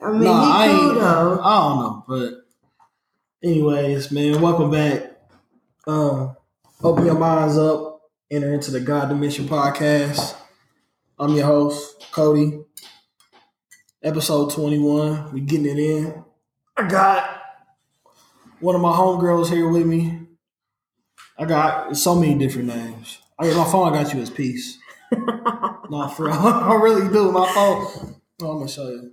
I mean, Nah, I cool though. I don't know, but anyways, man, welcome back. Um, open your minds up. Enter into the God Dimension podcast. I'm your host, Cody. Episode 21. We getting it in. I got one of my homegirls here with me. I got so many different names. I got my phone. I got you as peace. Not for real. I really do. My phone. Oh, I'm gonna show you.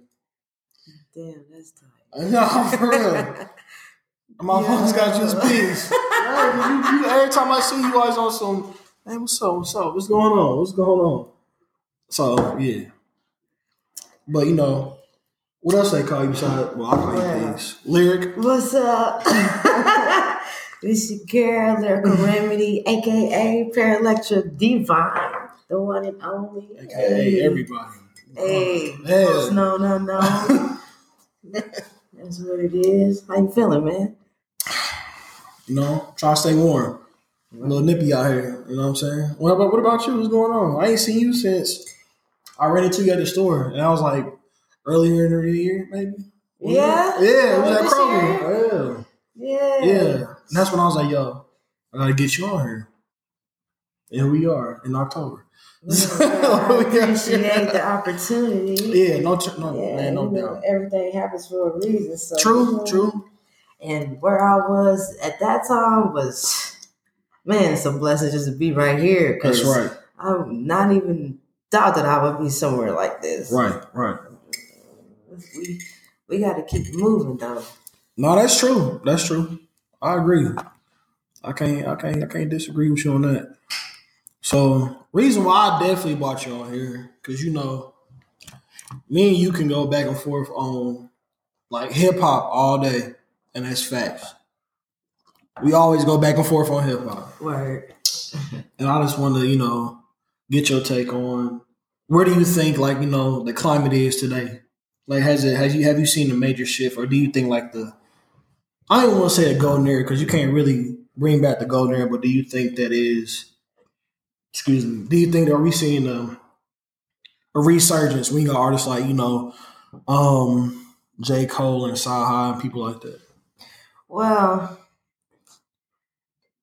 Damn, that's tight. No, for real. My Yeah. phone's got you as peace. Hey, you- you- every time I see you, always on some. Hey, what's up? What's up? What's going on? What's going on? So yeah, but you know, what else they call you besides? Well, I call Yeah. you peace. Lyric. What's up? this your girl, Lyrical Remedy, aka ParaLectra Divine, the one and only. AKA everybody. Hey, Yeah. no, no, no. That's what it is. How you feeling, man? You know, try to stay warm. A little nippy out here. You know what I'm saying? What about what about you? What's going on? I ain't seen you since I ran into you at the store, and I was like earlier in the year, maybe. Yeah? Yeah, it was at This Kroger. Yeah. Yeah. Yeah. And that's when I was like, yo, I gotta get you on here. And we are in October. I appreciate the opportunity. Yeah, no, tr- no, Yeah, man, no you doubt. everything happens for a reason. So you True, know. true. And where I was at that time was, man, it's a blessing just to be right here. That's right. I'm not even thought that I would be somewhere like this. Right, right. We we got to keep moving though. No, that's true. That's true. I agree. I can't, I can't, I can't disagree with you on that. So, reason why I definitely brought y'all here, because you know, me and you can go back and forth on like hip hop all day, and that's facts. We always go back and forth on hip hop. Right. And I just want to, you know, get your take on where do you think, like, you know, the climate is today? Like, has it, has you, have you seen a major shift, or do you think like the, I don't want to say a golden era because you can't really bring back the golden era, but do you think that is, excuse me, do you think are we seeing a, a resurgence? We got artists like, you know, um, J. Cole and Saba and people like that. Well,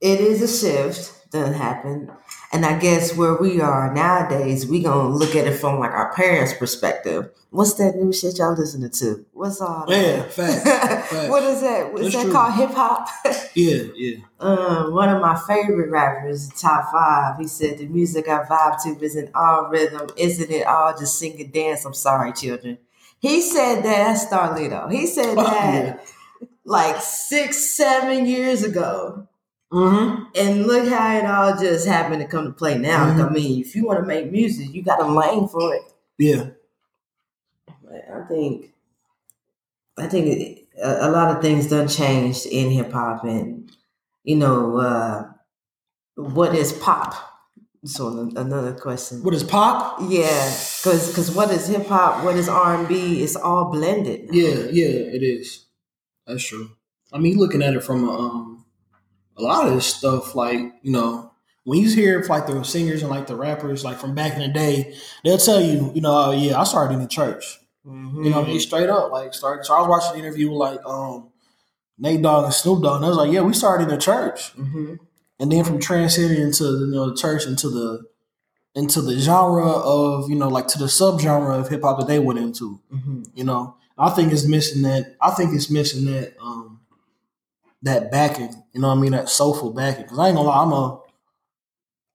it is a shift that happened. And I guess where we are nowadays, we gonna look at it from like our parents' perspective. What's that new shit y'all listening to? What's all Yeah, facts. facts. what is that? That's that true. called? Hip hop. Yeah, yeah. um, one of my favorite rappers, top five. He said the music I vibe to isn't all rhythm, isn't it all just sing and dance? I'm sorry, children. He said that. Starlito. He said Oh, that yeah. like six, seven years ago. Mm-hmm. And look how it all just happened to come to play now. Mhm. I mean, if you want to make music, you got a lane for it. Yeah. I think, I think it, a, a lot of things done changed in hip hop, and you know, uh, what is pop? So another question. What is pop? Yeah, because because what is hip hop? What is R and B? It's all blended. Yeah, yeah, it is. That's true. I mean, looking at it from a, um, a lot of this stuff, like you know, when you hear like the singers and like the rappers, like from back in the day, they'll tell you, you know, oh, yeah, I started in the church. Mhm. You know, what I mean, straight up, like start. So I was watching the interview with like um, Nate Dogg and Snoop Dogg, and I was like, yeah, we started in the church, Mhm. and then from transcending into you know the church into the into the genre of you know like to the subgenre of hip hop that they went into. Mhm. You know, I think it's missing that. I think it's missing that um that backing. You know what I mean? That soulful backing. Because I ain't gonna lie, I'm a.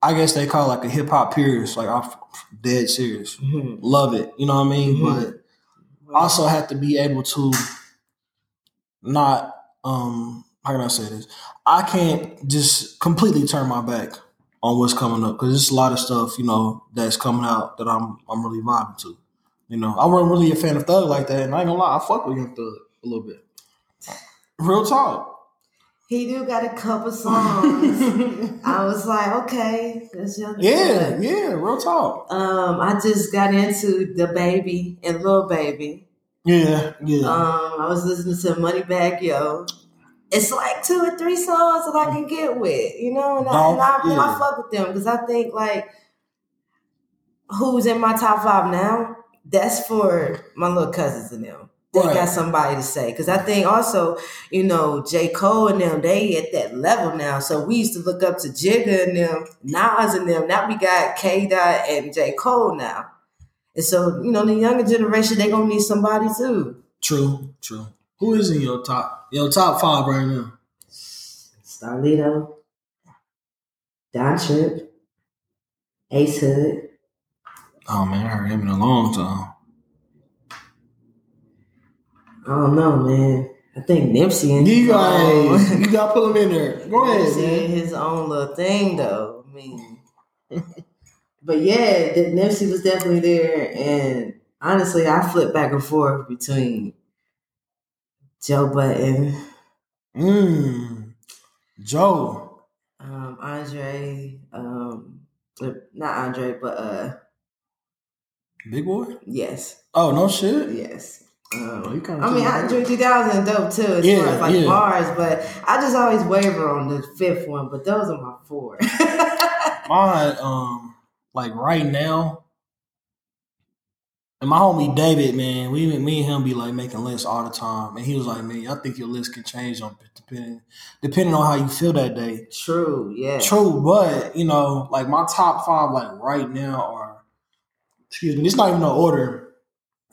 I guess they call it like a hip hop purist. Like I'm dead serious. Mhm. Love it. You know what I mean? Mhm. But also have to be able to not um how can I say this? I can't just completely turn my back on what's coming up because there's a lot of stuff you know that's coming out that I'm I'm really vibing to. You know, I wasn't really a fan of Thug like that, and I ain't gonna lie, I fuck with Young Thug a little bit. Real talk. He do got a couple songs. I was like, okay, that's young. Yeah, Thug. yeah, real talk. Um, I just got into DaBaby and Lil Baby. Yeah, yeah. Um, I was listening to Moneybagg Yo. It's like two or three songs that I can get with, you know, and I, and I, and I fuck with them because I think like who's in my top five now. That's for my little cousins and them. They Right. got somebody to say. Because I think also, you know, J. Cole and them, they at that level now. So we used to look up to Jigga and them, Nas and them. Now we got K. Dot and J. Cole now. And so, you know, the younger generation, they gonna need somebody too. True, true. Who is in your top your top five right now? Starlito, Don Trip, Ace Hood. Oh man, I heard him in a long time. I don't know, man. I think Nipsey and You own- guys, you got to put him in there. Go ahead, Nipsey man. his own little thing, though. I mean, but yeah, the, Nipsey was definitely there, and honestly, I flip back and forth between Joe Budden, Mm. Joe. um, Andre, um, not Andre, but uh, Big boy? yes, Oh, no shit. yes. Oh, Um, I mean, Andre 2000 dope too, as Yeah, far as like yeah. bars, but I just always waver on the fifth one. But those are my four. Mine, um, like right now, and my homie David, man, we even me and him be like making lists all the time, and he was like, "Man, I think your list can change on depending depending on how you feel that day." True, yeah. True, but you know, like my top five, like right now, are excuse me, it's not even no order.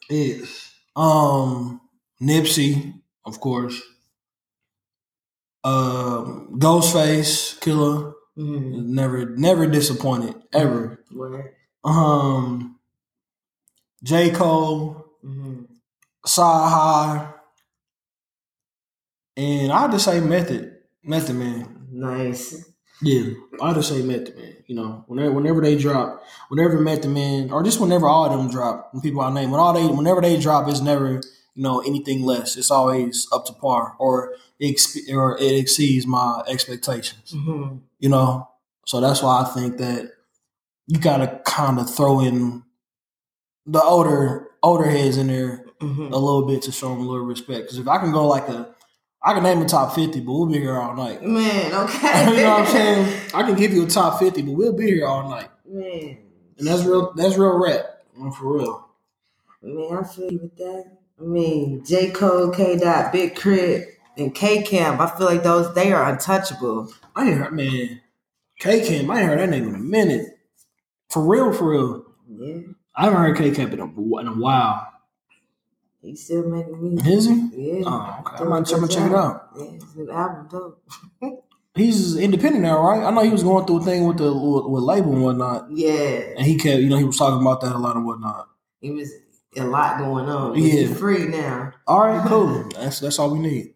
Is um Nipsey, of course, um Ghostface, Killah, Mm, never never disappointed ever. word. Um, J Cole, Mm-hmm. And I just say Method, Method Man. Nice. Yeah, I just say Method Man. You know, whenever whenever they drop, whenever Method Man, or just whenever all of them drop, when people I name, when all they whenever they drop, it's never you know anything less. It's always up to par, or it, or it exceeds my expectations. Mm-hmm. You know, so that's why I think that you gotta kind of throw in the older older heads in there Mm-hmm. a little bit to show them a little respect. Because if I can go like a, I can name a top fifty, but we'll be here all night. Man, okay. you know what I'm saying? I can give you a top fifty, but we'll be here all night, Man. and that's real. That's real rap, Mm, for real. Man, I feel you with that. I mean, J. Cole, K. Dot, Big K.R.I.T., and K Camp, I feel like those they are untouchable. I ain't heard man, K Camp. I ain't heard that name in a minute. For real, for real. Yeah. I haven't heard K Camp in a in a while. He's still making music. Is he? Yeah. Oh, okay. I Doing might, a I'm gonna check it out. Yeah, new album dope. He's independent now, right? I know he was going through a thing with the with, with label and whatnot, Yeah. and he kept, you know, he was talking about that a lot and whatnot. He was a lot going on. Yeah. He's free now. All right, cool. That's that's all we need.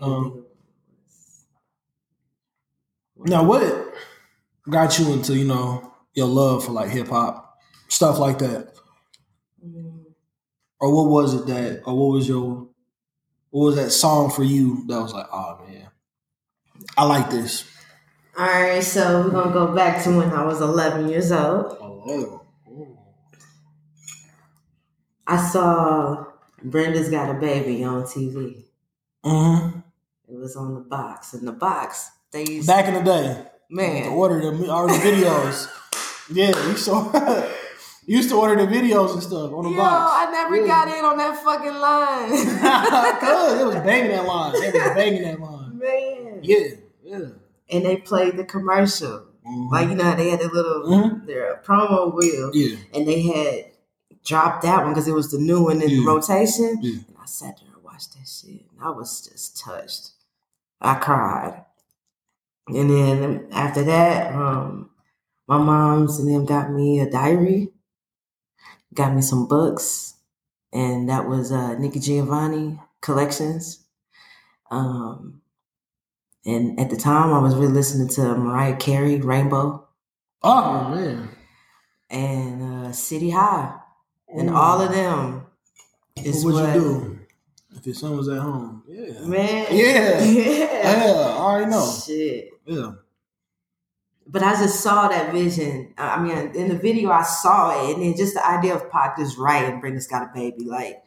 Um, Now, what got you into you know your love for like hip hop stuff like that, Mm, or what was it that, or what was your, what was that song for you that was like, oh man, I like this. All right, so we're gonna go back to when I was 11 years old. Oh, I saw Brenda's Got a Baby on TV. hmm It was on the box. In the box, they used Back in the day, to man. order the or the videos. yeah, you saw. you used to order the videos and stuff on the Yo, box. I never Yeah. got in on that fucking line. Cause it was banging that line. It was banging that line. man. Yeah, yeah. And they played the commercial. Mhm. Like you know they had a little Mhm. their promo wheel, yeah. and they had dropped that one because it was the new one in Yeah. rotation. Yeah. And I sat there and watched that shit, and I was just touched. I cried. And then after that, um, my mom's and them got me a diary, got me some books, and that was uh, Nikki Giovanni collections. Um, and at the time, I was really listening to Mariah Carey, Rainbow, Oh man. and uh, City High, and all of them. Is what would what, you do if your son was at home? Yeah. man? Yeah. yeah. Yeah, I already know. Shit. Yeah. But I just saw that vision. I mean, in the video, I saw it, and then just the idea of Pac just right and Brenda's got a baby, like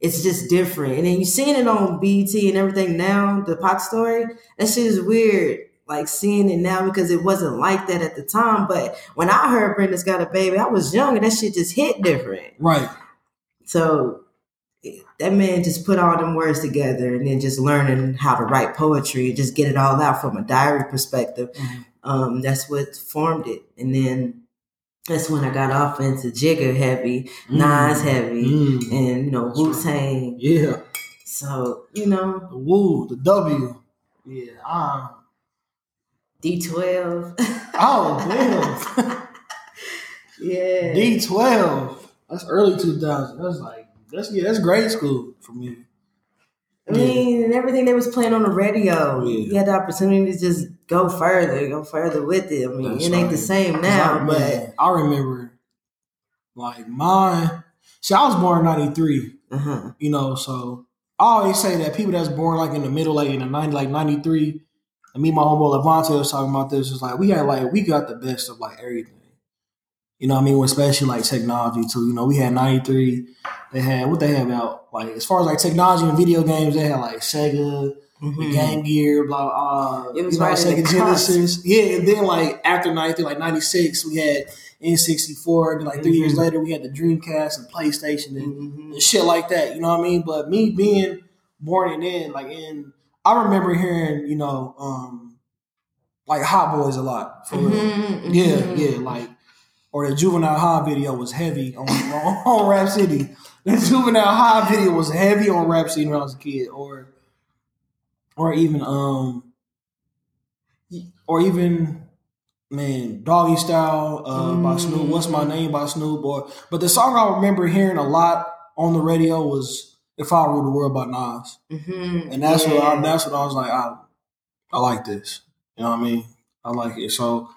it's just different. And then you seeing it on BET and everything now, the Pac story. That shit is weird. Like seeing it now because it wasn't like that at the time. But when I heard Brenda's got a baby, I was young and that shit just hit different. Right. So that man just put all them words together and then just learning how to write poetry and just get it all out from a diary perspective. Mhm. Um, that's what formed it. And then that's when I got off into Jigga heavy, Nas heavy, Mm. and you know, Wu. Tang. Yeah, So, you know, the Woo, the W. Yeah, um, D12. oh damn, yeah. D twelve. That's early two thousand. That's like that's yeah, that's grade school for me. I mean, and everything they was playing on the radio, Yeah. you had the opportunity to just go further, go further with it. I mean, That's it ain't the same now, I, but I remember like mine. See, I was born in ninety three. uh-huh. you know, so I always say that people that's born like in the middle, like in the 90, like 93, and me and my homeboy Levante was talking about this, It's like we had like we got the best of like everything. You know what I mean? Especially like technology too. You know, we had 93, they had what they had out, like as far as like technology and video games, they had like Sega, Mhm. Game Gear, blah uh It was you know, right in the Sega Genesis. Yeah, and then like after 93, like 96, we had N64, then like 3 years Mhm. later we had the Dreamcast and PlayStation and Mhm. and shit like that. You know what I mean? But me being born and in, like in, I remember hearing, you know, um, like Hot Boys a lot for real. Mhm, Yeah, mhm. yeah, like or the Juvenile High video was heavy on, on, on Rap City. The Juvenile High video was heavy on Rap City when I was a kid, or or even um, or even man, Doggy Style uh, by Snoop. What's my name by Snoop? Or but the song I remember hearing a lot on the radio was "If I Rule the World" by Nas, Mhm. and that's what I, that's what I was like. I I like this. You know what I mean? I like it. So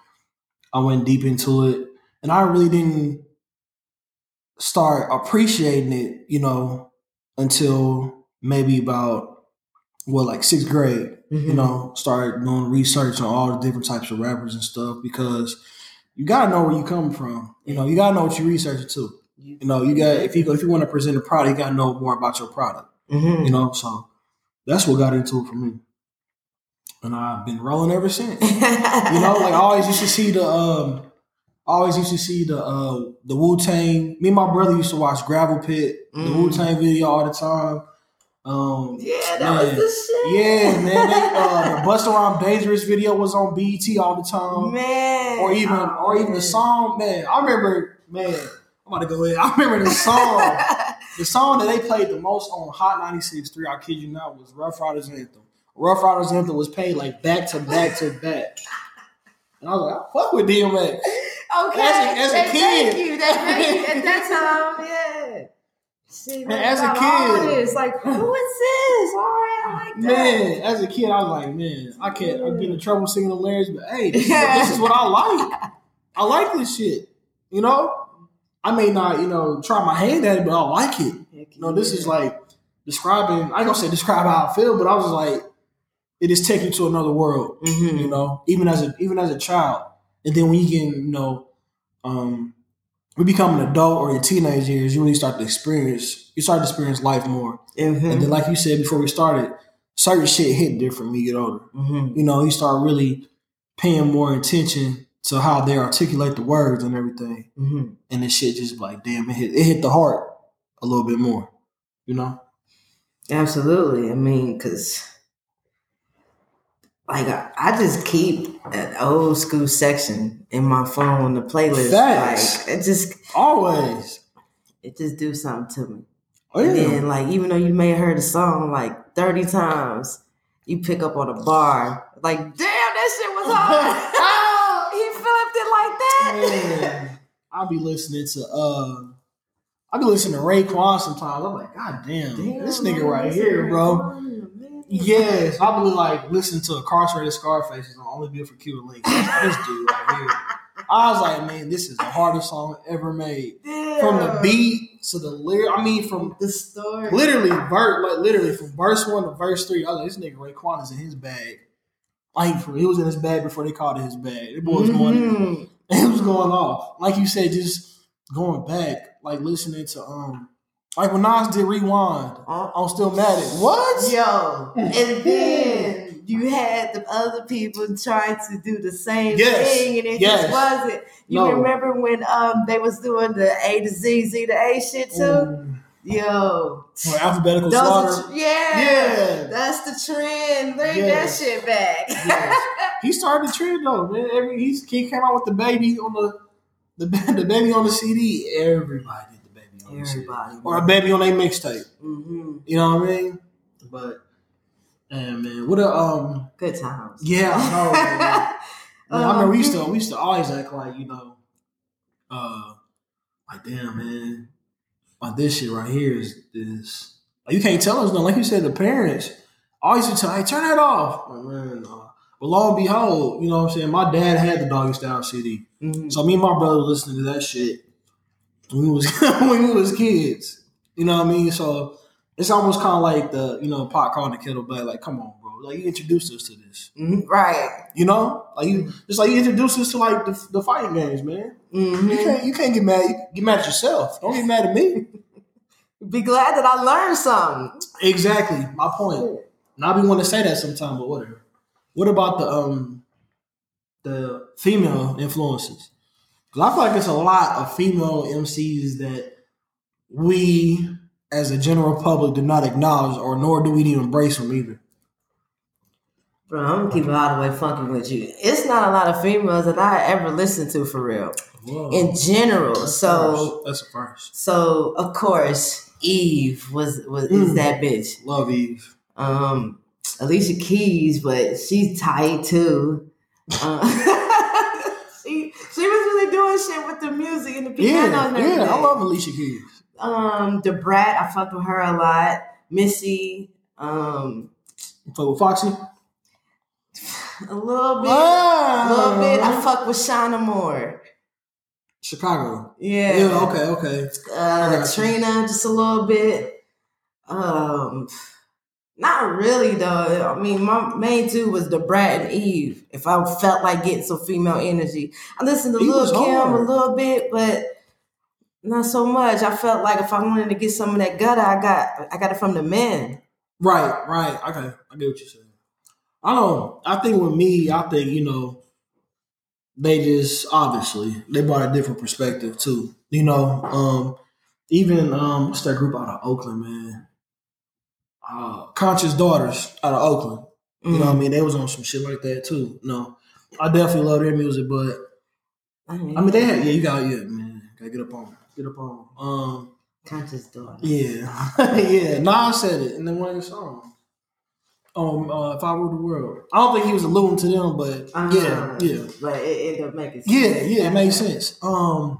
I went deep into it, and I really didn't start appreciating it. You know, until maybe about what like sixth grade Mhm. you know, started doing research on all the different types of rappers and stuff because you gotta know where you come from. You know, you gotta know what you researching too. You know, you got if you if you want to present a product, you gotta know more about your product. Mhm. You know, so that's what got into it for me, and I've been rolling ever since. You know, like I always used to see the um, I always used to see the uh the Wu Tang. Me and my brother used to watch Gravel Pit, the Mm. Wu Tang video all the time. Um, yeah, that was Man. the shit. yeah, man. They, uh, the Busta Rhymes Dangerous video was on BET all the time. man. Or even, Oh, or even the song, man. I remember, man. I'm about to go in. I remember the song. the song that they played the most on Hot 96.3, I kid you not, was Ruff Ryders Anthem. Ruff Ryders Anthem was played like back to back to back. And I was like, I fuck with DMX. Okay. As a- as a Thank you. That, thank you. At that time, yeah. See, And as a kid- this, like, who is this? All right, I like that. Man, as a kid, I was like, man, I can't. I'm getting in trouble singing the lyrics, but hey, this is, what, this is what I like. I like this shit. You know, I may not, you know, try my hand at it, but I like it. You know, this is like describing. I gonna say describe how I feel, but I was like, it just take you to another world. Mhm. You know, even as a even as a child, and then when you get, you know, um, we become an adult or your teenage years, you really start to experience. You start to experience life more, Mhm. and then, like you said before we started, certain shit hit different when you get older Mhm. you know, you start really paying more attention to how they articulate the words and everything. Mhm. And this shit just like, damn, it hit, it hit the heart a little bit more, you know? Absolutely. I mean, because like I, just keep an old school section in my phone, the playlist. Facts. Like it just Always. it just do something to me. Oh, And then like even though you may have heard the song like 30 times, you pick up on a bar, like, damn, that shit was hard. he flipped it like that. Man, I'll be listening to, uh, I'll be listening to Raekwon sometimes. I'm like, God damn, Damn, this nigga right here, bro. Yes, I really like listening to Incarcerated Scarface is the only good for Cuban Link. This dude right here. I was like, man, this is the hardest song ever made. From the beat to the lyric, I mean, from the story. literally verse, like literally from verse one to verse three. I was like, this nigga Raekwon is in his bag. Like he was in his bag before they called it his bag. The boy was going, Mhm. it was going off. Like you said, just going back, like listening to um, like when Nas did Rewind Uh, on Still Mad at What? Yo, and then you had the other people trying to do the same Yes, thing, and it yes. just wasn't. You No. remember when um they was doing the A to Z, Z to A shit too? Ooh. Yo, or alphabetical those slaughter. tr- yeah, Yeah. that's the trend. Bring Yes. that shit back. Yes. He started the trend though, man. Every he came out with the baby on the the, the baby on the CD. Everybody did the baby on the CD. Everybody. or a baby on a mixtape. hmm You know what I mean? But and man, what a um Good times. yeah, I know. man. Man, I remember we used to Um, we used to always act like you know, uh, like damn man, like this shit right here is is like, you can't tell us no. Like you said, the parents always tell, hey, turn that off. Like, man, no. But lo and behold, you know what I'm saying. My dad had the Doggy Style CD, mhm. so me and my brother listening to that shit when we was when we was kids. You know what I mean? So it's almost kind of like the you know pot calling the kettle black. Like, come on, bro. Like you introduced us to this. Mhm. Right. You know, like you just like you introduced us to like the, the fighting games, man. hmm You can't you can't get mad. You get mad at yourself. Don't get mad at me. Be glad that I learned something. exactly my point. And I be want to say that sometime, but whatever. What about the um the female influences? Because I feel like it's a lot of female MCs that we, as a general public, do not acknowledge, or nor do we even embrace them either. Bro, I'm gonna keep it all the way funky with you. It's not a lot of females that I ever listened to for real. Whoa. In general. That's So that's a first. so of course Eve was was is Mm. that bitch. Love Eve. Um Alicia Keys, but she's tight too. Uh, she she was really doing shit with the music and the piano Yeah, and yeah. I love Alicia Keys. um Da Brat, I fucked with her a lot. Missy, um You fuck with Foxy. a little bit. Ah, A little bit. I fuck with Shauna Moore. Chicago. Yeah. Yeah. Okay. Okay. Uh, got you. Trina, just a little bit. Um, not really though. I mean, my main two was Da Brat and Eve. If I felt like getting some female energy, I listened to Lil Kim a little bit, but not so much. I felt like if I wanted to get some of that gutter, I got I got it from the men. Right. Right. Okay. I get what you're saying. I don't. I think with me, I think you know, they just obviously they brought a different perspective too. You know, um, even um, what's that group out of Oakland, man? Uh, Conscious Daughters out of Oakland. You know what I Mm. mean? They was on some shit like that too. No, I definitely love their music, but I mean, I mean they had yeah, you got yeah, man, gotta get up on, get up on. Um, conscious daughter. yeah, yeah. Nas said it in the one of his songs. Um, uh, if I ruled the world, I don't think he was alluding to them, but Uh, yeah, yeah, But it ended up making sense. yeah, yeah. It makes sense. Um,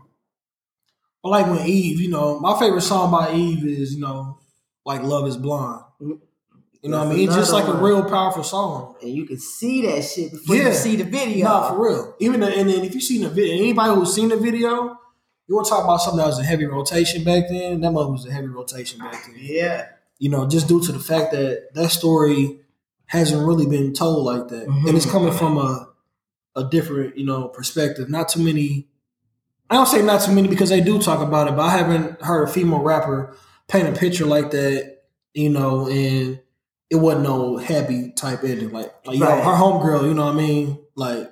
I like when Eve, you know, my favorite song by Eve is you know, like "Love Is Blind." You know what I mean? It's just like a real powerful song. And you can see that shit before Yeah. you see the video. No, for real. Even the, and then if you seen the video, anybody who's seen the video, you want to talk about something that was a heavy rotation back then. That mother was a heavy rotation back then. Yeah. You know, just due to the fact that that story hasn't really been told like that, and it's Mhm. coming from a a different you know perspective. Not too many. I don't say not too many because they do talk about it, but I haven't heard a female rapper paint a picture like that. You know, and it wasn't no happy type ending. Like, like Right. her homegirl, you know what I mean? Like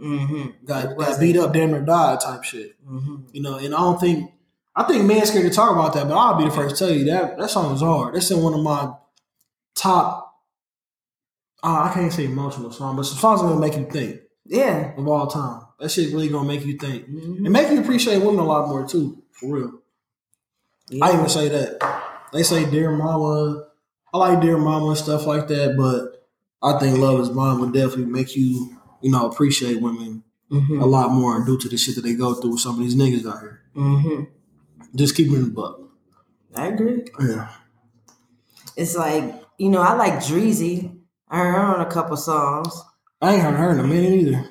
Mm-hmm. got, got beat up, damn near died type shit. Mm-hmm. You know, and I don't think I think men scared to talk about that, but I'll be the first to tell you that that song is hard. That's in one of my top. Uh, I can't say emotional song, but some songs that gonna make you think Yeah. of all time. That shit really gonna make you think Mhm. and make you appreciate women a lot more too. For real, yeah. I even say that. They say "Dear Mama." I like "Dear Mama" and stuff like that, but I think "Love Is Blind" would definitely make you, you know, appreciate women Mhm. a lot more due to the shit that they go through with some of these niggas out here. Mm-hmm. Just keep it in the buck. I agree. Yeah. It's like you know I like Dreezy. I heard her on a couple songs. I ain't heard her in a minute either.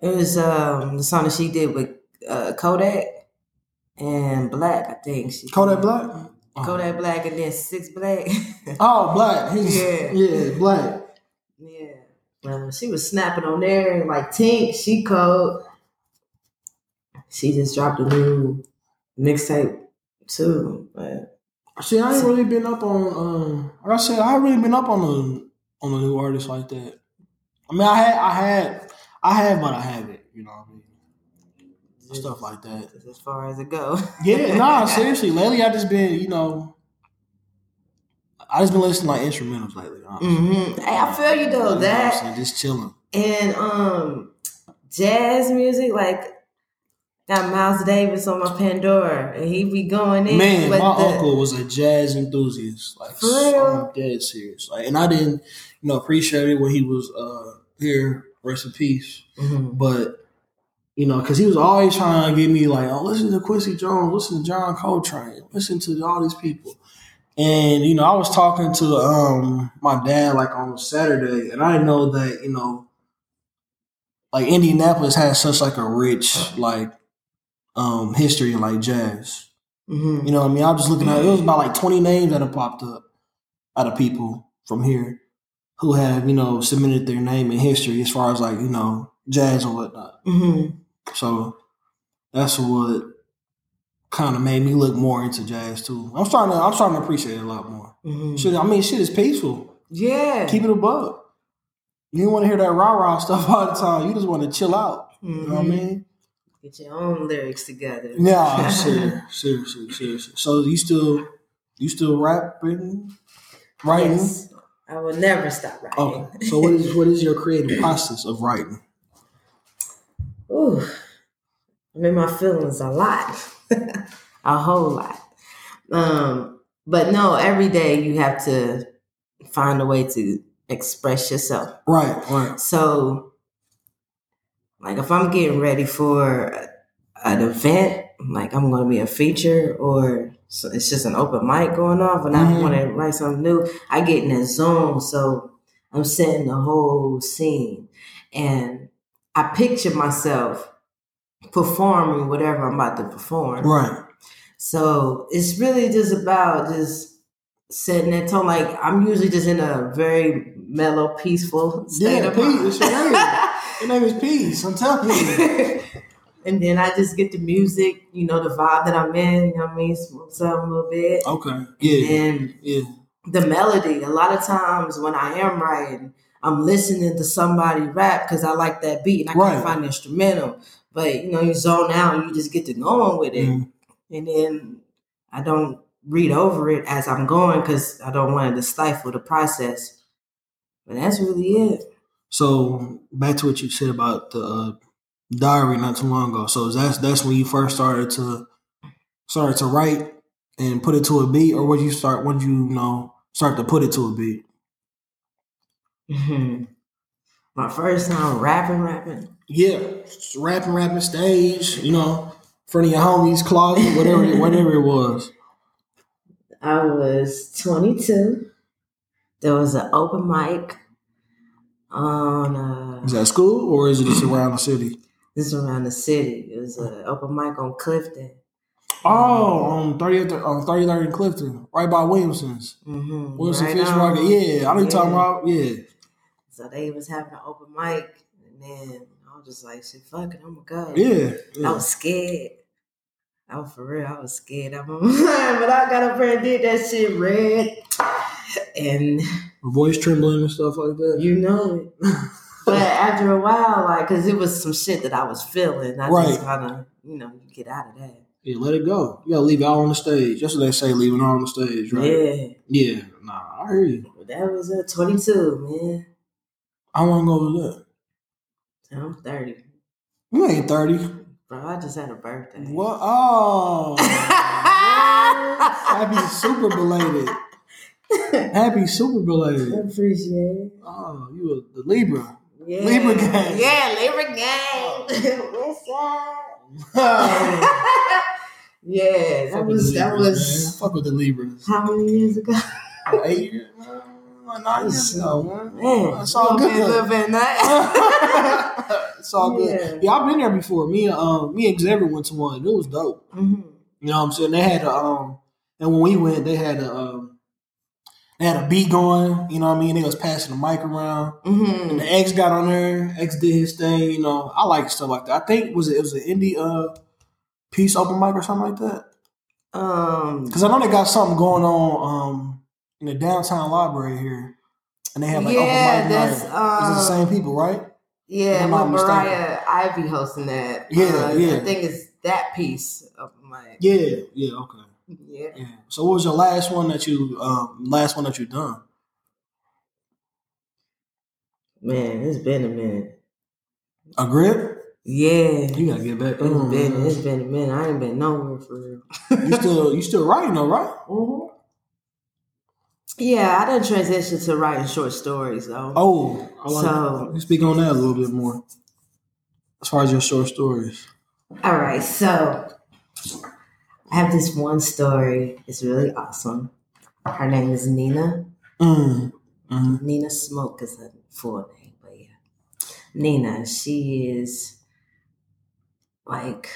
It was um the song that she did with uh, Kodak and Black. I think she Kodak Black? Oh. Kodak Black and then Six Black. Oh, Black. He's, Yeah. yeah. Black. yeah. Um, she was snapping on there and like Tink. She cold. She just dropped a new mixtape too. But See, I ain't really been up on. Um, like I said, I ain't really been up on the on the new artist like that. I mean, I had, I had, I have, but I haven't. You know what I mean? Just- stuff like that. as far as it go. Yeah, nah, seriously. Lately, I just been, you know, I just been listening to like instrumentals lately. honestly. hmm Hey, I feel you You though. I'm That just chilling. and um jazz music, like got Miles Davis on my Pandora, and he be going in. Man, with my the, uncle was a jazz enthusiast. Like, For real? I'm dead serious. Like, and I didn't, you know, appreciate it when he was uh here. Rest in peace. Mhm. But you know, because he was always trying to get me like, oh, listen to Quincy Jones, listen to John Coltrane, listen to all these people. And you know, I was talking to um my dad like on Saturday, and I didn't know that you know, like Indianapolis has such like a rich like um history in like jazz. Mhm. You know, what I mean, I was just looking at it was about like twenty names that have popped up out of people from here who have you know submitted their name in history as far as like you know jazz and whatnot. Mhm. So that's what kind of made me look more into jazz too. I'm starting to I'm starting to appreciate it a lot more. Mhm. Shit, I mean, shit is peaceful. Yeah. Keep it above. You don't want to hear that rah rah stuff all the time. You just want to chill out. You know what I Mhm. mean? Get your own lyrics together. Yeah, serious, seriously, seriously. So you still you still rapping, writing? Yes. I will never stop writing. Okay. So what is what is your creative process of writing? Ooh, I'm in my feelings a lot, a whole lot. Um, but no, every day you have to find a way to express yourself. Right, right. So, like if I'm getting ready for an event, like I'm going to be a feature or so it's just an open mic going off and I Mhm. want to write something new, I get in that zone. So I'm setting the whole scene and I picture myself performing whatever I'm about to perform. Right. So it's really just about just setting that tone. Like I'm usually just in a very mellow, peaceful state Yeah, of peace. mind. It's your name. Your name is Peace. I'm telling you. and then I just get the music, you know, the vibe that I'm in, you know what I mean? Something a little bit. Okay. Yeah. And Yeah. the melody, a lot of times when I am writing, I'm listening to somebody rap because I like that beat and I Right. can't find the instrumental. But you know, you zone out and you just get to going with it. Mhm. And then I don't read over it as I'm going because I don't want it to stifle the process. But that's really it. So back to what you said about the uh, diary not too long ago. So that's that's when you first started to started to write and put it to a beat, or when you start when you, you know start to put it to a beat. My first time rapping, rapping. Yeah, rapping, rapping stage, you know, in front of your homies' closet, whatever, it- whatever it was. I was 22. There was an open mic on uh, Is that school or is it just around the city? this is around the city. It was an open mic on Clifton. Oh, on 30th, on 33rd and Clifton, right by Williamson's. Mm-hmm. Williamson Fish Market. Yeah, I know you're talking about. Yeah. So they was having an open mic, and then I was just like, "Shit, fuck it, I'm gonna go." Yeah. I was scared. I was for real. I was scared. I'm but I got up there and did that shit red, and my Voice trembling and stuff like that. you know it. but after a while, like, cause it was some shit that I was feeling, I Right. just kind of, you know, get out of that. Yeah, let it go. You gotta leave it all on the stage. That's what they say, leaving all on the stage, right? Yeah, Yeah. Nah, I hear you. that was at 22, man. I want to go that. I'm 30, You ain't 30. bro. I just had a birthday. What? Oh. Happy super belated. Happy super belated. Appreciate it. Oh, you a the Libra. Yeah. Libra gang. Yeah, Libra gang. Oh. What's up? Oh. yeah, that was that was man. Fuck with the Libras. how many years ago? Eight years, man. Nine years ago, man. Man, It's all a little bit, little good. bit nut. it's all good. Yeah. Yeah, I've been there before. Me and um, me and Xavier went to one. It was dope. Mhm. You know what I'm saying? They had a um, and when we went, they had a um, they had a beat going. You know what I mean? They was passing the mic around. And Mhm. the X got on there. X did his thing. You know, I like stuff like that. I think was it, it was an indie uh piece open mic or something like that. Um. Because I know they got something going on um in the downtown library here, and they have like Yeah, open mic that's, night. Is it the um, same people, right? Yeah, I'm with not. Mariah Ivy hosting that. Yeah, uh, yeah. I think it's that piece of my Yeah, yeah, okay. yeah. Yeah. So what was your last one that you um last one that you done? Man, it's been a minute. A grip? Yeah. You gotta get back It's on. been man. it's been a minute. I ain't been nowhere for real. You still you still writing though, right? Mhm. Yeah, I done transitioned to writing short stories though. Oh, I like So- you speak on that a little bit more. As far as your short stories. All right, so I have this one story. It's really awesome. Her name is Nina. Mm. Mm. Nina Smoke is her full name, but yeah. Nina, she is like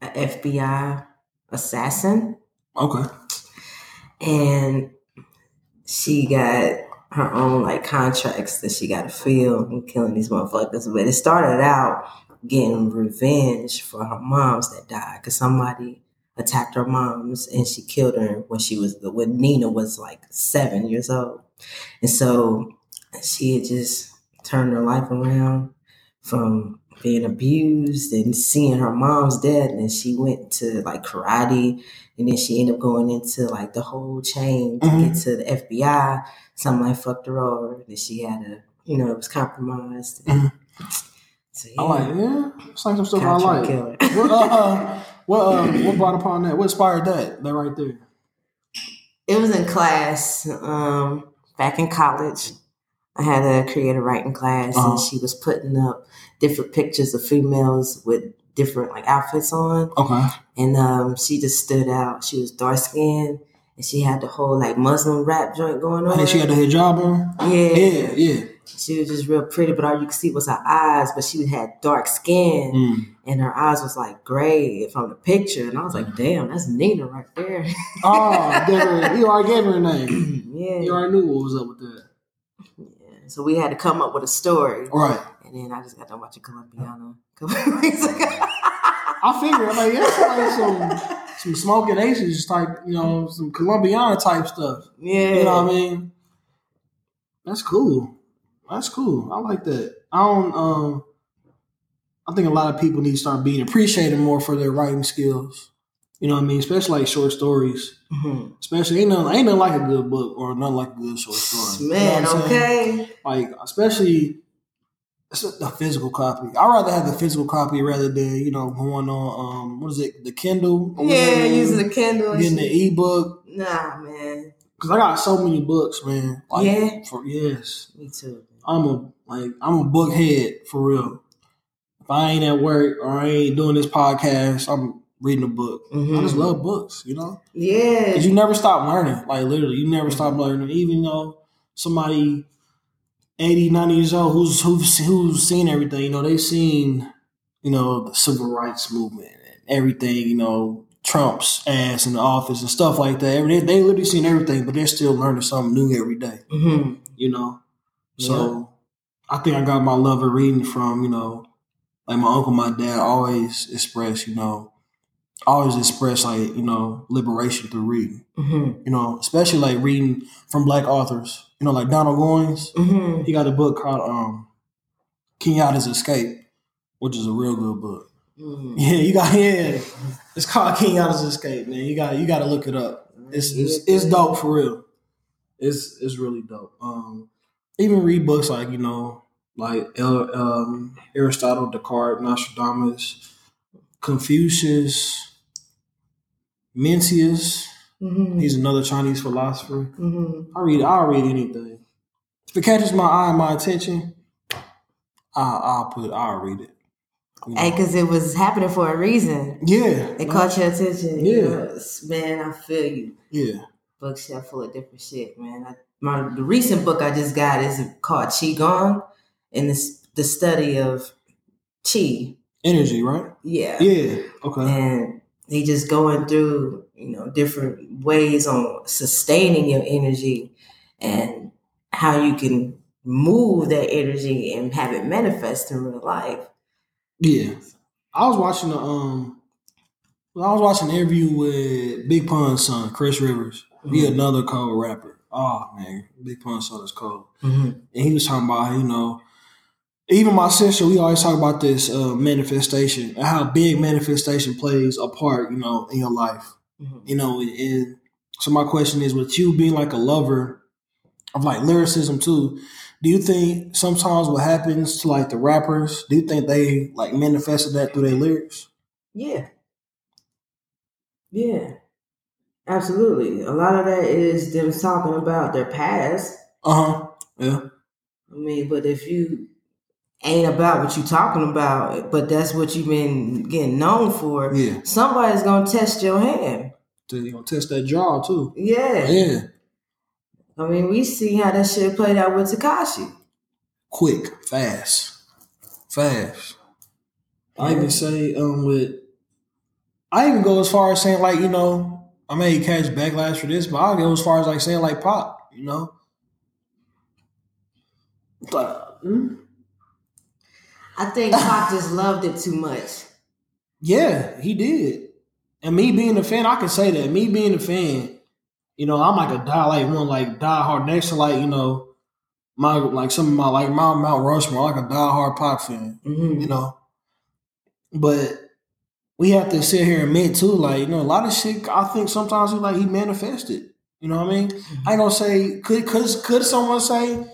an FBI assassin. Okay. and she got her own like contracts that she got to fill and killing these motherfuckers. But it started out getting revenge for her moms that died because somebody attacked her moms and she killed her when she was when Nina was like seven years old, and so she had just turned her life around from being abused and seeing her mom's dead and she went to like karate and then she ended up going into like the whole chain to Mhm. get to the FBI. Something like fucked her over. That she had a, you know, it was compromised. Mhm. So yeah, I like yeah. It's like some stuff I like. killer. What uh, uh what uh, what brought upon that? What inspired that? That right there. it was in class um, back in college. I had a creative writing class, Uh-huh. and she was putting up different pictures of females with different like outfits on, Okay. and um, she just stood out. She was dark skinned, and she had the whole like Muslim rap joint going on. think she had the hijab on. yeah, Yeah, yeah. She was just real pretty, but all you could see was her eyes. But she had dark skin, Mm. and her eyes was like gray from the picture. And I was like, "Damn, that's Nina right there." Oh, you already gave her a name. yeah. You already knew what was up with that. Yeah. So we had to come up with a story, Right. and then I just got to watch a Colombiana a couple of weeks ago. I figured, I'm like, like some some smoking aces type, you know, some Colombiana type stuff. yeah, You know what I mean? That's cool. That's cool. I like that. I don't um I think a lot of people need to start being appreciated more for their writing skills. You know what I mean? Especially like short stories. Mhm. Especially ain't nothing, ain't nothing like a good book or nothing like a good short story. You know Man, saying? okay. Like especially a physical copy. I'd rather have the physical copy rather than, you know, going on um what is it, the Kindle? Yeah, using the Kindle. getting the ebook. Nah, man. Cause I got so many books, man. Like, Yeah? For yes. Me too. I'm a like I'm a book head for real. If I ain't at work or I ain't doing this podcast, I'm reading a book. I just Mhm. love books, you know. Yeah. Cause you never stop learning. Like literally, you never stop learning. Even though somebody 80, 90 years old who's who's who's seen everything, you know, they've seen, you know, the civil rights movement and everything, you know, Trump's ass in the office and stuff like that. They, they literally seen everything, but they're still learning something new every day hmm you know. So I think I got my love of reading from, you know, like my uncle, my dad always expressed, you know, always express like, you know, liberation through reading. hmm You know, especially like reading from black authors. You know, like Donald Goines. hmm He got a book called um Kenyatta's Escape, which is a real good book. hmm Yeah, you got yeah. It's called Kenyatta's Escape, man. You got you gotta look it up. It's it's, it's dope for real. It's it's really dope. Um, even read books like you know like um, Aristotle, Descartes, Nostradamus, Confucius, Mencius. hmm He's another Chinese philosopher. hmm I read I'll read anything. If it catches my eye and my attention, I I'll put I'll read it. You know? Hey, because it was happening for a reason. yeah, It caught your attention. Yeah. You know, man, I feel you. yeah. Bookshelf full of different shit, man. I, my the recent book I just got is called Qigong, and it's the study of Qi. Energy, right? Yeah. Yeah. Okay. And they just going through, you know, different ways on sustaining your energy and how you can move that energy and have it manifest in real life. Yeah, I was watching the um, I was watching an interview with Big Pun's son, Chris Rivers. He Mhm. another cold rapper. Oh man, Big Pun's son is cold, Mm-hmm. and he was talking about you know even my sister, we always talk about this uh, manifestation and how big manifestation plays a part, you know, in your life. Mhm. You know, and so my question is, with you being like a lover of like lyricism too, do you think sometimes what happens to like the rappers, do you think they like manifested that through their lyrics? Yeah. Yeah. Absolutely. A lot of that is them talking about their past. Uh huh. Yeah. I mean, but if you ain't about what you talking about, but that's what you've been getting known for, Yeah. somebody's gonna test your hand. You gonna test that jaw too. Yeah. Yeah. I mean, we see how that shit played out with Tekashi. Quick, fast, fast. I even say um with I even go as far as saying like, you know, I may catch backlash for this, but I'll go as far as like saying like Pac, you know. But, mm, I think Pac just loved it too much. yeah, he did. And me being a fan, I can say that. Me being a fan, you know, I'm like a die like one like die hard next to like, you know, my like some of my like my Mount Rushmore, like a die hard Pac fan. Mhm. you know. But we have to sit here and admit too, like, you know, a lot of shit I think sometimes he like he manifested. You know what I mean? I ain't gonna say could could could someone say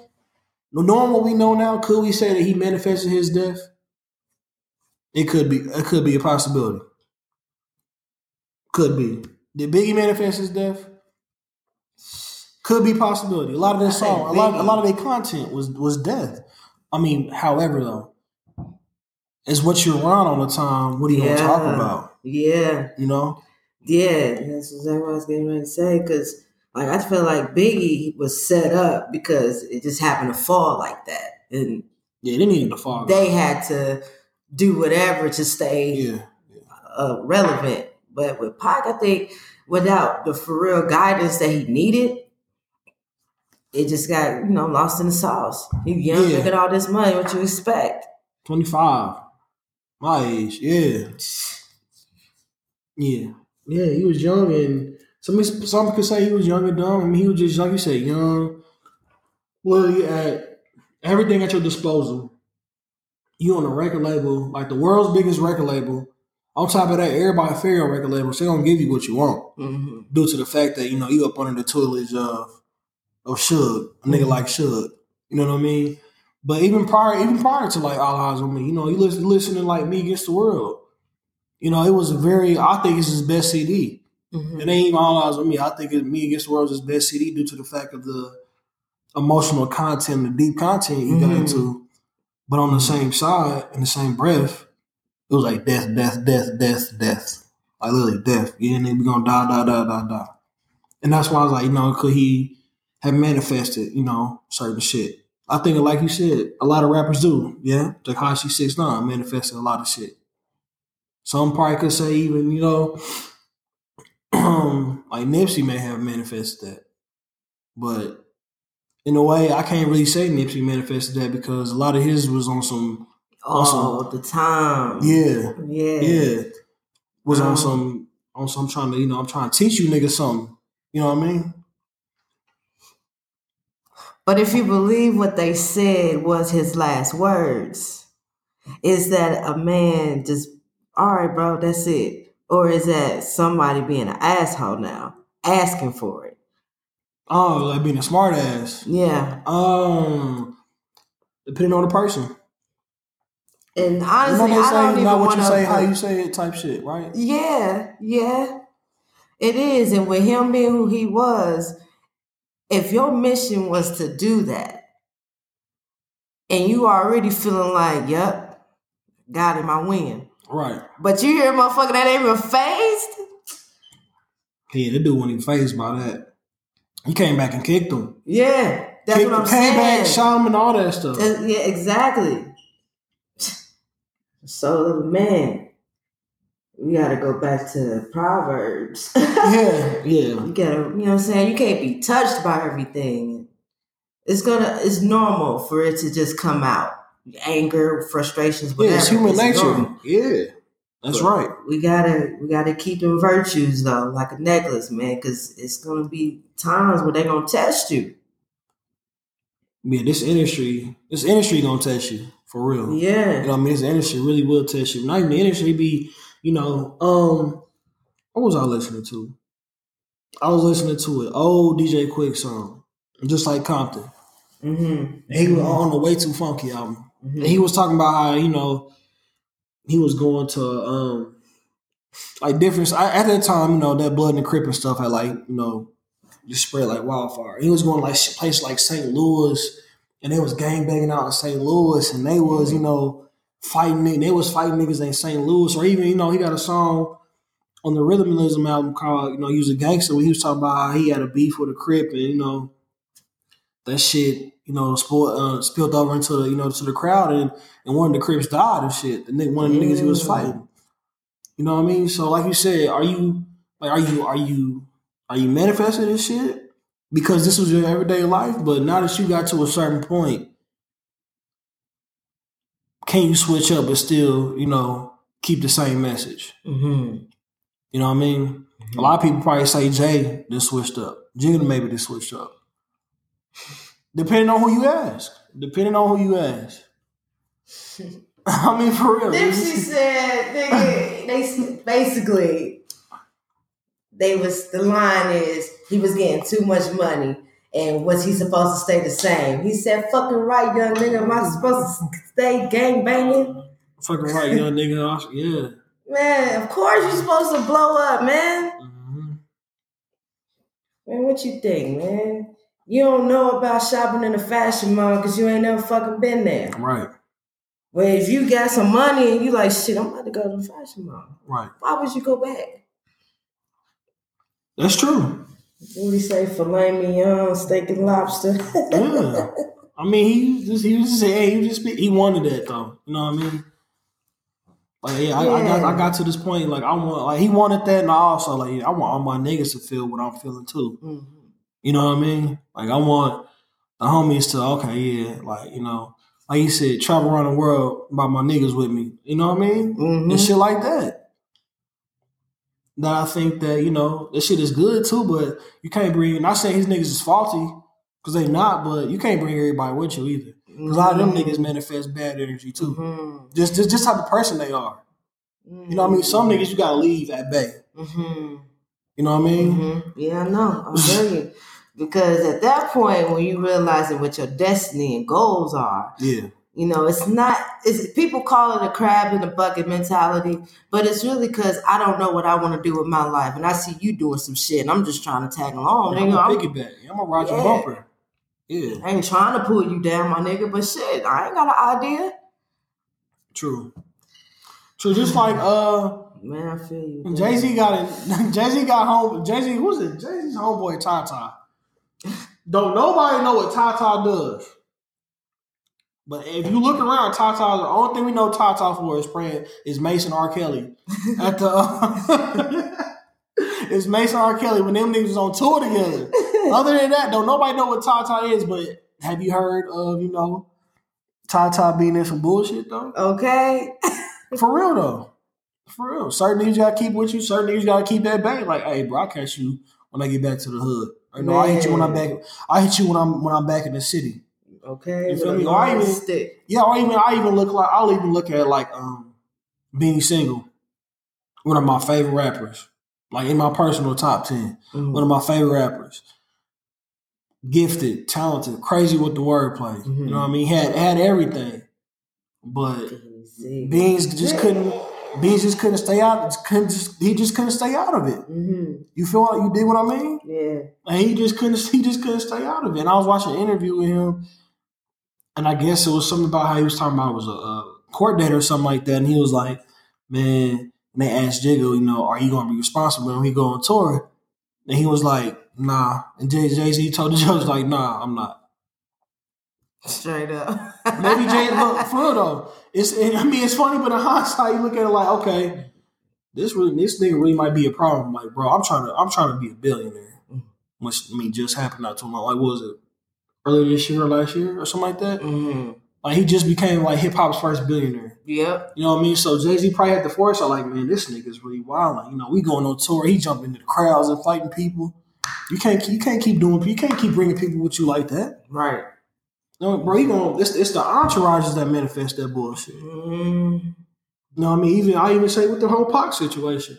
knowing what we know now, could we say that he manifested his death? It could be it could be a possibility. Could be. Did Biggie manifest his death? Could be possibility. A lot of their song, a lot, a lot of their content was was death. I mean, however though, it's what you're around all the time. What are you gonna talk about? Yeah. You know? Yeah, that's exactly what I was getting ready to say. Because, like, I feel like Biggie was set up because it just happened to fall like that, and Yeah, they needed to fall. they had to do whatever to stay yeah, uh, relevant. But with Pac, I think without the for real guidance that he needed, it just got you know lost in the sauce. He young, Yeah. making all this money. What you expect? twenty five, my age. Yeah, yeah, yeah. He was young, and some some could say he was young and dumb. I mean, he was just like you said, young. Well, you had everything at your disposal. You on a record label, like the world's biggest record label. On top of that, everybody fair on record labels. They gonna give you what you want. hmm due to the fact that you know you up under the tutelage of of Suge, a nigga Mhm. like Suge. You know what I mean? But even prior, even prior to like All Eyez on Me, you know, you listen listening like Me Against the World. You know, it was a very. I think it's his best CD. Hmm It ain't even All Eyez on Me. I think it, Me Against the World is best CD due to the fact of the emotional content, the deep content he got Mhm. into. But on the same side, in the same breath, it was like death, death, death, death, death. Like literally death. Yeah, and then we gonna die, die, die, die, die. And that's why I was like, you know, could he have manifested, you know, certain shit? I think, like you said, a lot of rappers do. Yeah, Tekashi Six Nine manifested a lot of shit. Some probably could say even, you know, like Nipsey may have manifested that, but in a way, I can't really say Nipsey manifested that because a lot of his was on some, All the time. yeah, Yeah. yeah, was Um, on some, on some trying to, you know, I'm trying to teach you niggas something. You know what I mean? But if you believe what they said was his last words, is that a man just, all right, bro, that's it? Or is that somebody being an asshole now, asking for it? Oh, like being a smart ass. Yeah. Um, depending on the person. And honestly, I don't even not what you say, how you say it, type shit, right? Yeah, yeah. It is. And with him being who he was, if your mission was to do that, and you already feeling like, yep, got him, I win. Right. But you hear a motherfucker that ain't even phased? Yeah, the dude wasn't even phased by that. He came back and kicked him. Yeah, that's kicked what I'm him, came saying. back, shot him, and all that stuff. Uh, yeah, exactly. So man. We gotta go back to Proverbs. yeah, yeah. You gotta, you know what I'm saying? You can't be touched by everything. It's gonna, it's normal for it to just come out. Anger, frustrations, Yeah, it's human nature. normal. Yeah, that's But right. We gotta, we gotta keep them virtues though, like a necklace, man, because it's gonna be times where they're gonna test you. Yeah, this industry, this industry gonna test you For real. Yeah. You know I mean? This industry really will test you. Not even the industry, be, you know, um, what was I listening to? I was listening to an old DJ Quik song, just like Compton. Mm-hmm. He was on the Way 2 Fonky album. And he was talking about how, you know, he was going to um like different I, at that time, you know, that blood and crip and stuff had like, you know, just spread like wildfire. He was going like places like St. Louis and they was gang banging out in St. Louis and they was, you know, fighting. They was fighting niggas in St. Louis. Or even, you know, he got a song on the Rhythmism album called, you know, he was a gangster where he was talking about how he had a beef with a crip and, you know, that shit, you know, sport, uh, spilled over into the, you know, to the crowd and, and one of the crips died and shit. The nigga, one of the niggas he was fighting. You know what I mean? So like you said, are you like are you are you are you manifesting this shit? Because this was your everyday life, but now that you got to a certain point, can you switch up but still, you know, keep the same message? Mm-hmm. You know what I mean? A lot of people probably say Jay just switched up. Jigga maybe just switched up. Depending on who you ask. Depending on who you ask. I mean, for real. Nipsey said, nigga, they basically, they was, the line is, he was getting too much money. And was he supposed to stay the same? He said, fucking right, young nigga. Am I supposed to stay gang banging? Fucking right, young nigga. Yeah. Man, of course you're supposed to blow up, man. Mhm. Man, what you think, man? You don't know about shopping in a fashion mall because you ain't never fucking been there. Right. But if you got some money and you like, shit, I'm about to go to the fashion mall. Right. Why would you go back? That's true. What do you say, filet mignon, steak and lobster. Yeah. I mean, he just he was just saying, hey, he just he wanted that though. You know what I mean? Like, yeah, I, I got I got to this point. Like, I want like he wanted that, and I also like I want all my niggas to feel what I'm feeling too. Mhm. You know what I mean? Like, I want the homies to okay, yeah, like you know, like you said, travel around the world by my niggas with me. You know what I mean? Mhm. and shit like that. That I think that you know this shit is good too, but you can't bring. Not saying his niggas is faulty because they not, but you can't bring everybody with you either. Because a lot of them niggas manifest bad energy too. Mhm. Just, just, just type of person they are. You know what I mean? Some niggas you gotta leave at bay. Mhm. You know what I mean? Mhm. Yeah, I know. I'm telling you. Because at that point, when you realizing what your destiny and goals are, Yeah, you know, it's not. It's people call it a crab in a bucket mentality, but it's really because I don't know what I want to do with my life, and I see you doing some shit, and I'm just trying to tag along. I'm nigga. a I'm, piggyback. I'm a Roger Yeah. Bumper. Yeah, I ain't trying to pull you down, my nigga, but shit, I ain't got an idea. true. True. Just like uh, Man, I feel you. Jay Z got it. Jay Z got home. Jay Z, who's it? Jay Z's homeboy Tata. Don't nobody know what Tata does. But if you look around, Tata, the only thing we know Tata for is praying is Mason R. Kelly. At the uh, it's Mason R. Kelly when them niggas was on tour together. Other than that, don't nobody know what Tata is. But have you heard of you know Tata being in some bullshit though? Okay. For real though. For real. Certain niggas gotta keep with you, certain niggas gotta keep that back. Like, hey bro, I'll catch you when I get back to the hood. Or no, I hit you when I'm back I hit you when I'm when I'm back in the city. Okay. You feel me? Or I even- stick. Yeah, or even I even look like I'll even look at like um Beanie Sigel, one of my favorite rappers. Like in my personal top 10 Mhm. one of my favorite rappers. Gifted, talented, crazy with the wordplay. Mhm. You know what I mean? Had had everything. But. Beans just couldn't. Beans just couldn't stay out. just Couldn't just, he just couldn't stay out of it. Mhm. You feel like you did what I mean? Yeah. And he just couldn't. He just couldn't stay out of it. And I was watching an interview with him, and I guess it was something about how he was talking about it was a, a court date or something like that. And he was like, "Man," and they asked Jigga, you know, "Are you going to be responsible when we go on tour?" And he was like, "Nah." And Jay Z told the judge like, "Nah, I'm not." Straight up. Maybe Jay look for real though. It's I mean it's funny, but in hindsight, you look at it like, okay, this really this nigga really might be a problem. Like, bro, I'm trying to I'm trying to be a billionaire. Which I mean just happened not too long. Like, what was it? Earlier this year or last year or something like that? hmm Like he just became like hip hop's first billionaire. Yep. You know what I mean? So Jay Z probably had the force. I'm like, man, this nigga's really wild. You know, we going on tour. He jumping into the crowds and fighting people. You can't you can't keep doing. You can't keep bringing people with you like that. Right. No, bro, you gonna it's, it's the entourages that manifest that bullshit. Mm, You know what I mean? Even I even say with the whole Pac situation.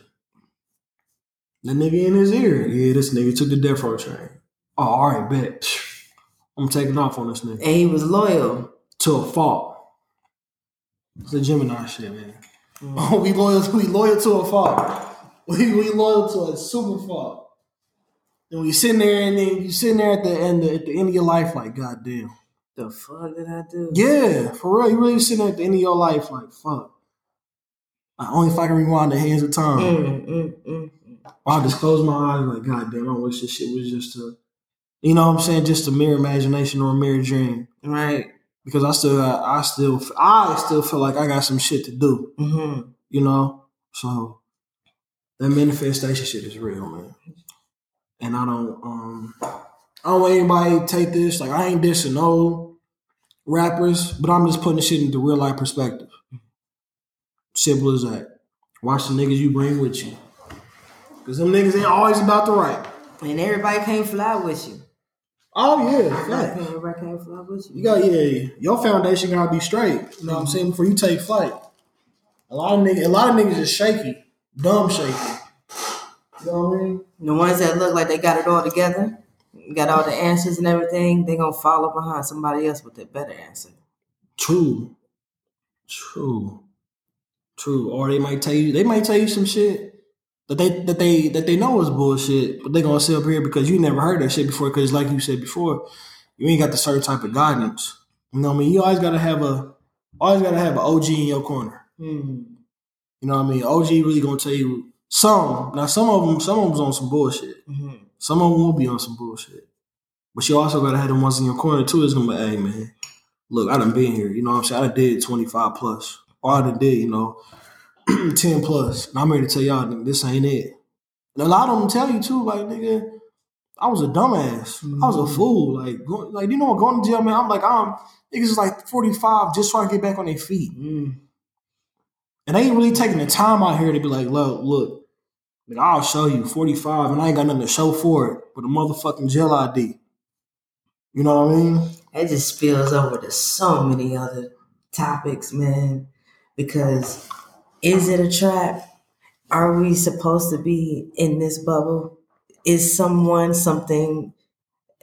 The nigga in his ear. Yeah, this nigga took the death row train. Oh, all right, bet. I'm taking off on this nigga. and he was loyal. To a fault. It's the Gemini shit, man. Mm. Oh, we loyal we loyal to a fault. We we loyal to a super fault. And we sitting there and then you sitting there at the end at the end of your life like, God damn. The fuck did I do? Yeah, for real. You really sitting at the end of your life like, fuck. Like, only if I can rewind the hands of time. Mm, mm, mm. I'll just close my eyes like, God damn, I wish this shit was just a, you know what I'm saying, just a mere imagination or a mere dream. Right. Because I still, got, I still, I still feel like I got some shit to do. Mm-hmm. You know, so that manifestation shit is real, man. And I don't, um, I don't want anybody to take this like I ain't dissing no rappers, but I'm just putting the shit into real life perspective. Simple as that. Watch the niggas you bring with you. Cause them niggas ain't always about the right. And everybody can't fly with you. Oh yeah, can't, everybody can't fly with you. You got yeah, yeah. Your foundation gotta be straight. You know what I'm saying? Before you take flight. A lot of niggas, a lot of niggas is shaky, dumb shaky. You know what I mean? The ones that look like they got it all together, got all the answers and everything, they're gonna follow behind somebody else with a better answer. True. True. True. Or they might tell you they might tell you some shit that they that they that they know is bullshit, but they gonna sit up here because you never heard that shit before. Because like you said before, you ain't got the certain type of guidance. You know what I mean? You always gotta have a always gotta have an OG in your corner. Mm. You know what I mean? OG really gonna tell you some. Now some of them, some of them's on some bullshit. hmm Some of them will be on some bullshit. But you also gotta have them ones in your corner too. It's gonna be, hey man, look, I done been here. You know what I'm saying? I done did 25 plus. Or I done did, you know, 10 plus. And I'm here to tell y'all, nigga, this ain't it. And a lot of them tell you too, like, nigga, I was a dumbass. I was a Mhm. fool. Like, go, like you know what, going to jail, man, I'm like, I'm niggas is like 45 just trying to get back on their feet. Mm. And they ain't really taking the time out here to be like, look, look, nigga, I'll show you 45 and I ain't got nothing to show for it but a motherfucking jail ID. You know what I mean? That just spills over to so many other topics, man. Because is it a trap? Are we supposed to be in this bubble? Is someone, something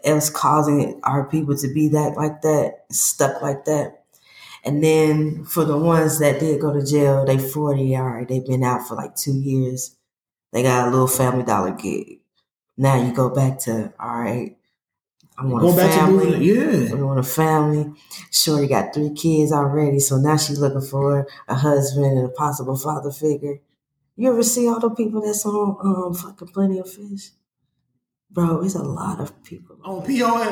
else causing our people to be that like that, stuck like that? And then for the ones that did go to jail, they 40, all right, they've been out for like two years. They got a little family dollar gig. Now you go back to, all right, I want Go a family. Yeah. We want a family. Shorty got three kids already, so now she's looking for a husband and a possible father figure. You ever see all the people that's on um fucking plenty of fish? Bro, it's a lot of people. On POF.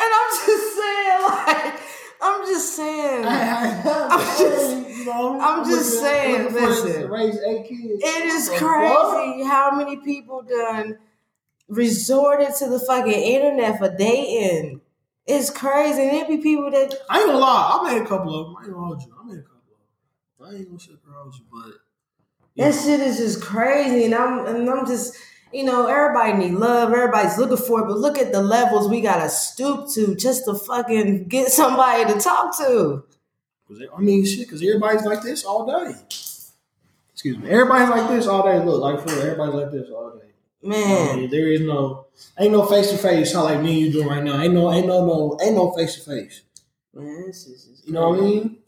and I'm just saying, like, I'm just saying, I'm just- you know, I'm just looking- saying, looking for us to listen. Raise eight kids. it is crazy how many people done resorted to the fucking internet for dating. It's crazy. And it be people that I ain't gonna lie. I made a couple of them. I ain't gonna hold you. I made a couple of them. I ain't gonna shit hold you, but That shit is just crazy, and I'm and I'm just you know everybody need love, everybody's looking for it, but look at the levels we gotta stoop to just to fucking get somebody to talk to. Cause I mean, shit, because everybody's like this all day. Excuse me. Everybody's like this all day. Look, like for real, everybody's like this all day. I Man, mean, there is no, ain't no face to face. How like me and you doing right now? Ain't no, ain't no, no, ain't no face to face. man, this is You know what I mean?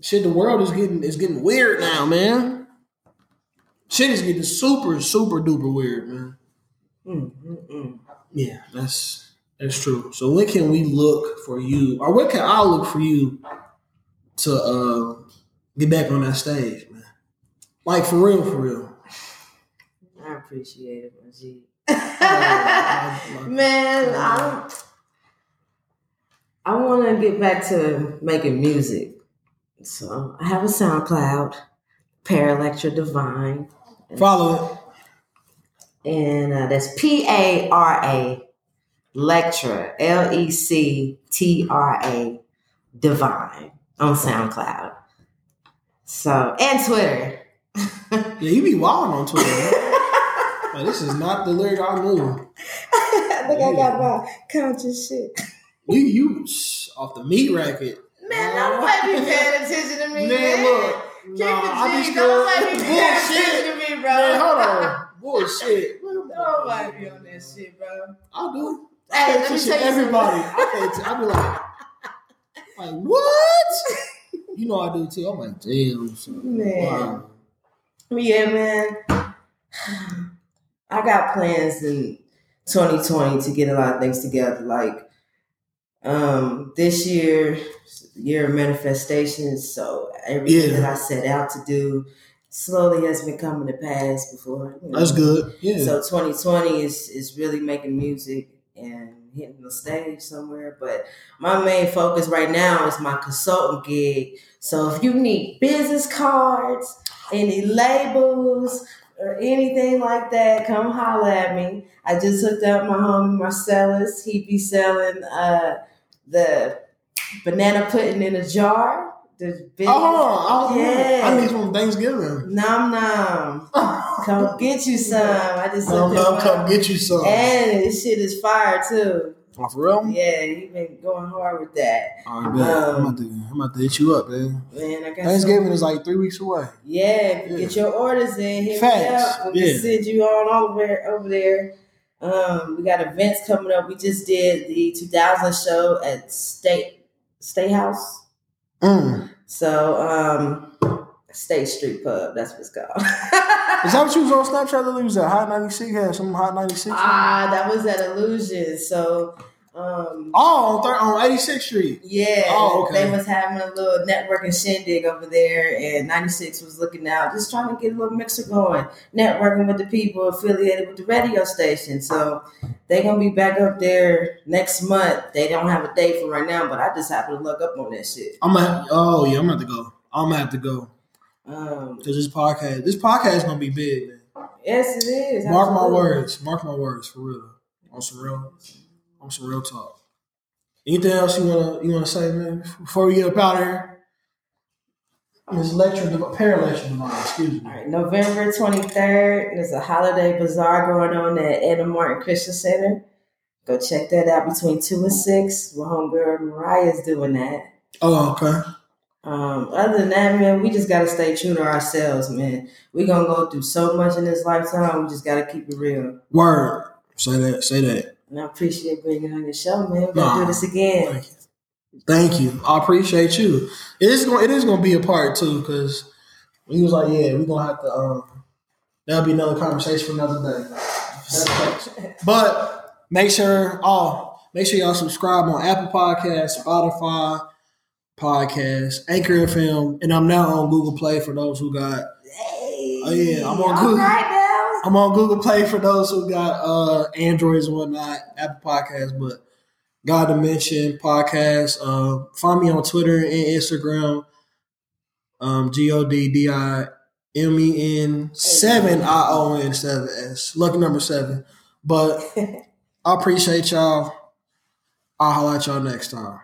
Shit, the world is getting is getting weird now, man. Shit is getting super, super duper weird, man. Mm, mm, mm. Yeah, that's that's true. So when can we look for you, or when can I look for you to uh, get back on that stage, man? Like for real, for real. I appreciate it, my G. Man, I I want to get back to making music. So I have a SoundCloud, ParaLectra Divine. Follow it. and uh, that's P A R A Lectra L E C T R A Divine Oh, on SoundCloud. So and Twitter. Yeah, you be wilding on Twitter. Man. Like, this is not the lyric I knew. I think I got my conscious shit. You you off the meat racket. Man, uh, nobody be paying attention to me, man. Man, look. Keep Nah, it G. Nobody be paying bullshit. attention to me, bro. Man, hold on. Bullshit. Nobody be on that shit, bro. I do. Hey, I pay let me tell you everybody. I pay attention. I be like, like what? You know I do too. I'm like, damn. son. Man. Wow. Yeah, man. I got plans in 2020 to get a lot of things together. Like um this year, year of manifestations. So everything Yeah. that I set out to do slowly has been coming to pass before. you know. That's good. Yeah. So 2020 is is really making music and hitting the stage somewhere. But my main focus right now is my consultant gig. So if you need business cards, any labels, or anything like that, come holler at me. I just hooked up my homie Marcellus. He be selling uh the banana pudding in a jar. The big oh, I, Yeah. I need some Thanksgiving. nom nom. Come get you some. I just Come, come, come get you some. And this shit is fire too. Oh, for real? Yeah, he been going hard with that. All right, bet. Um, I'm, about to, I'm about to hit you up, man. Man, I got Thanksgiving some- is like three weeks away. Yeah, Yeah. get your orders in. Hit me Facts. We yeah. send you on over over there. Um, we got events coming up. We just did the 2000 show at State State House. Mm. So, um, State Street Pub. That's what it's called. Is that what you was on Snapchat? That was at Hot 96? Had some Hot 96? ah, that was at Illusion. So, um, oh, on, thir- on 86th Street. Yeah, Oh, okay. they was having a little networking shindig over there, and 96 was looking out, just trying to get a little mixer going, networking with the people affiliated with the radio station. So they're gonna be back up there next month. They don't have a date for right now, but I just happened to look up on that shit. I'm at, oh, yeah, I'm going to go. I'm going to have to go. Um, Because this podcast, this podcast is going to be big, man. yes, it is. Mark my words. Mark my words, for real. On some real, on some real talk. Anything else you wanna you wanna say, man? Before we get up out of here, this lecture, lecture divine. Excuse me. All right, November 23rd, there's a holiday bazaar going on at Anna Martin Christian Center. Go check that out between 2 and 6. My homegirl Mariah's doing that. Oh, okay. Um, other than that, man, we just gotta stay true to ourselves, man. We're gonna go through so much in this lifetime, we just gotta keep it real. Word. Say that. Say that. And I appreciate bringing on your show, man. We're gonna do this again. Thank you. Thank you. I appreciate you. It is going. It is going to be a part two because he was like, "Yeah, we're gonna have to." Um, that'll be another conversation for another day. But make sure, oh, make sure y'all subscribe on Apple Podcasts, Spotify Podcasts, Anchor FM, and I'm now on Google Play for those who got. Hey, Oh, yeah, I'm on Google. right. I'm on Google Play for those who got uh Androids and whatnot, Apple Podcasts, but God Dimension Podcast. Uh, find me on Twitter and Instagram. Um, G O D D I M E N seven I O N seven S. Lucky number seven. But I appreciate y'all. I'll holler at y'all next time.